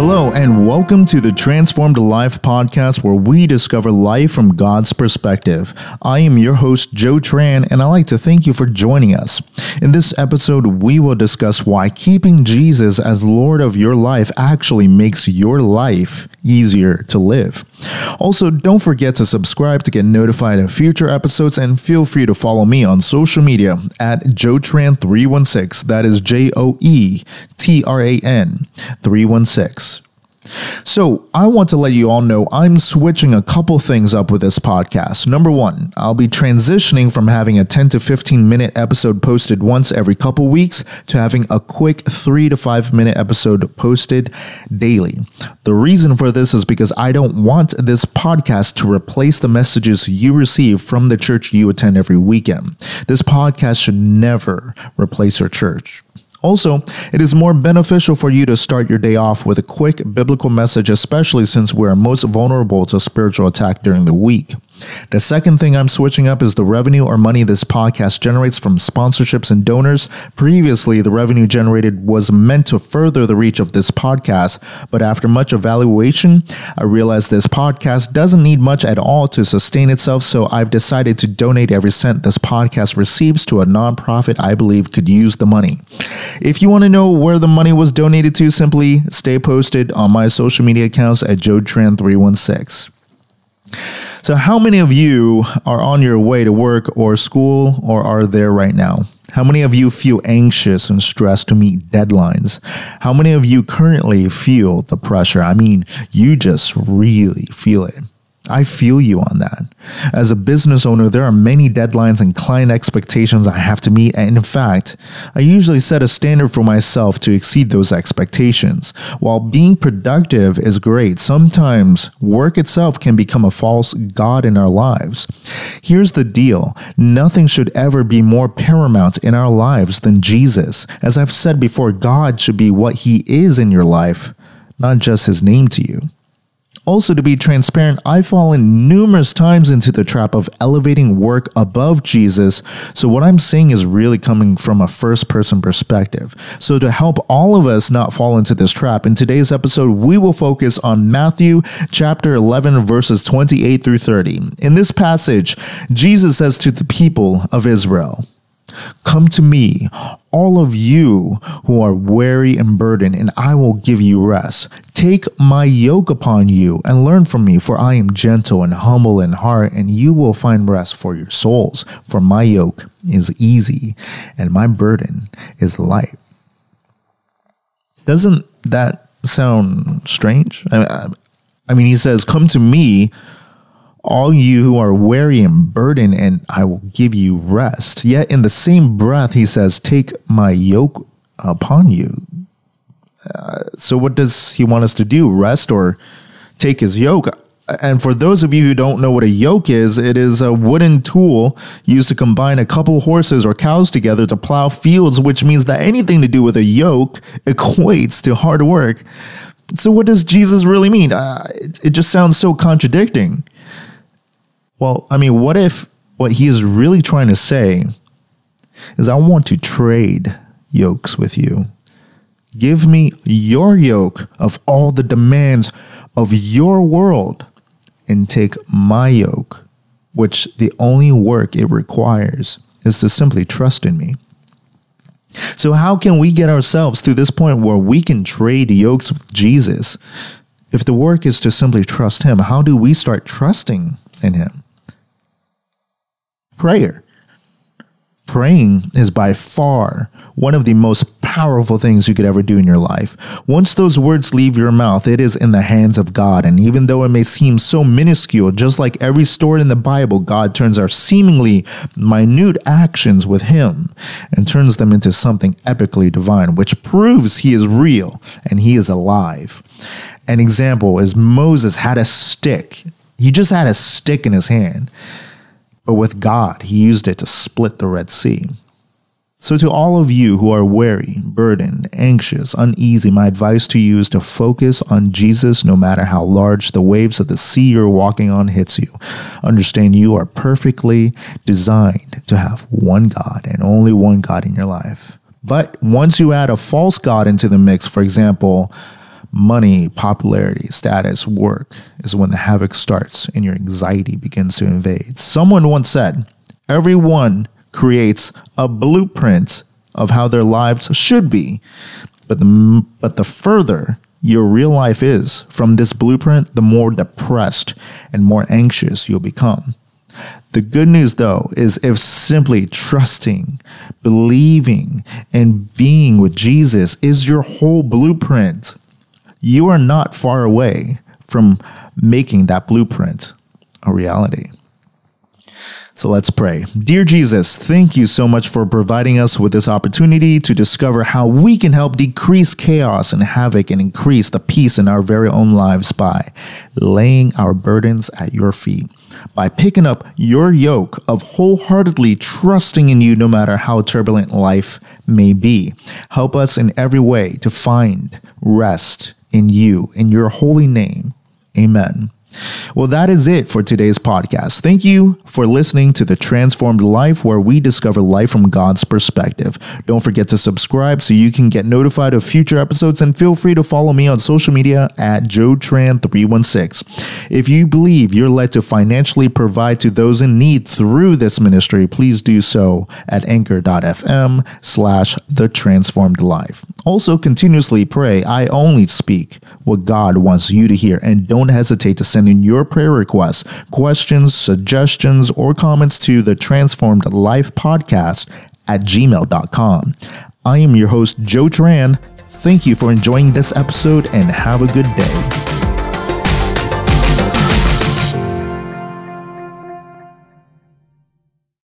Hello, and welcome to the Transformed Life podcast, where we discover life from God's perspective. I am your host, Joe Tran, and I'd like to thank you for joining us. In this episode, we will discuss why keeping Jesus as Lord of your life actually makes your life easier to live. Also, don't forget to subscribe to get notified of future episodes, and feel free to follow me on social media at JoeTran316. That is J O E T R A N 316. So, I want to let you all know I'm switching a couple things up with this podcast. Number one, I'll be transitioning from having a 10 to 15 minute episode posted once every couple weeks to having a quick 3 to 5 minute episode posted daily. The reason for this is because I don't want this podcast to replace the messages you receive from the church you attend every weekend. This podcast should never replace your church. Also, it is more beneficial for you to start your day off with a quick biblical message, especially since we are most vulnerable to spiritual attack during the week. The second thing I'm switching up is the revenue or money this podcast generates from sponsorships and donors. Previously, the revenue generated was meant to further the reach of this podcast, but after much evaluation, I realized this podcast doesn't need much at all to sustain itself, so I've decided to donate every cent this podcast receives to a nonprofit I believe could use the money. If you want to know where the money was donated to, simply stay posted on my social media accounts at JoeTran316. So, how many of you are on your way to work or school or are there right now? How many of you feel anxious and stressed to meet deadlines? How many of you currently feel the pressure? I mean, you just really feel it. I feel you on that. As a business owner, there are many deadlines and client expectations I have to meet, and in fact, I usually set a standard for myself to exceed those expectations. While being productive is great, sometimes work itself can become a false god in our lives. Here's the deal nothing should ever be more paramount in our lives than Jesus. As I've said before, God should be what He is in your life, not just His name to you. Also, to be transparent, I've fallen numerous times into the trap of elevating work above Jesus. So, what I'm saying is really coming from a first person perspective. So, to help all of us not fall into this trap, in today's episode, we will focus on Matthew chapter 11, verses 28 through 30. In this passage, Jesus says to the people of Israel, Come to me, all of you who are weary and burdened, and I will give you rest. Take my yoke upon you and learn from me, for I am gentle and humble in heart, and you will find rest for your souls. For my yoke is easy and my burden is light. Doesn't that sound strange? I mean, he says, Come to me all you who are weary and burdened, and I will give you rest. Yet in the same breath, he says, Take my yoke upon you. Uh, so, what does he want us to do? Rest or take his yoke? And for those of you who don't know what a yoke is, it is a wooden tool used to combine a couple horses or cows together to plow fields, which means that anything to do with a yoke equates to hard work. So, what does Jesus really mean? Uh, it, it just sounds so contradicting. Well, I mean, what if what he is really trying to say is, I want to trade yokes with you? Give me your yoke of all the demands of your world and take my yoke, which the only work it requires is to simply trust in me. So, how can we get ourselves to this point where we can trade yokes with Jesus? If the work is to simply trust Him, how do we start trusting in Him? Prayer. Praying is by far one of the most powerful things you could ever do in your life. Once those words leave your mouth, it is in the hands of God. And even though it may seem so minuscule, just like every story in the Bible, God turns our seemingly minute actions with Him and turns them into something epically divine, which proves He is real and He is alive. An example is Moses had a stick. He just had a stick in his hand but with God, he used it to split the Red Sea. So, to all of you who are weary, burdened, anxious, uneasy, my advice to you is to focus on Jesus no matter how large the waves of the sea you're walking on hits you. Understand you are perfectly designed to have one God and only one God in your life. But once you add a false God into the mix, for example, money, popularity, status, work is when the havoc starts and your anxiety begins to invade. Someone once said, Everyone creates a blueprint of how their lives should be. But the, but the further your real life is from this blueprint, the more depressed and more anxious you'll become. The good news, though, is if simply trusting, believing, and being with Jesus is your whole blueprint, you are not far away from making that blueprint a reality. So let's pray. Dear Jesus, thank you so much for providing us with this opportunity to discover how we can help decrease chaos and havoc and increase the peace in our very own lives by laying our burdens at your feet. By picking up your yoke of wholeheartedly trusting in you no matter how turbulent life may be. Help us in every way to find rest in you, in your holy name. Amen. Well, that is it for today's podcast. Thank you for listening to The Transformed Life, where we discover life from God's perspective. Don't forget to subscribe so you can get notified of future episodes, and feel free to follow me on social media at JoeTran316. If you believe you're led to financially provide to those in need through this ministry, please do so at anchor.fm slash The Transformed Life. Also, continuously pray, I only speak what God wants you to hear, and don't hesitate to send your prayer requests, questions, suggestions, or comments to the Transformed Life Podcast at gmail.com. I am your host, Joe Tran. Thank you for enjoying this episode and have a good day.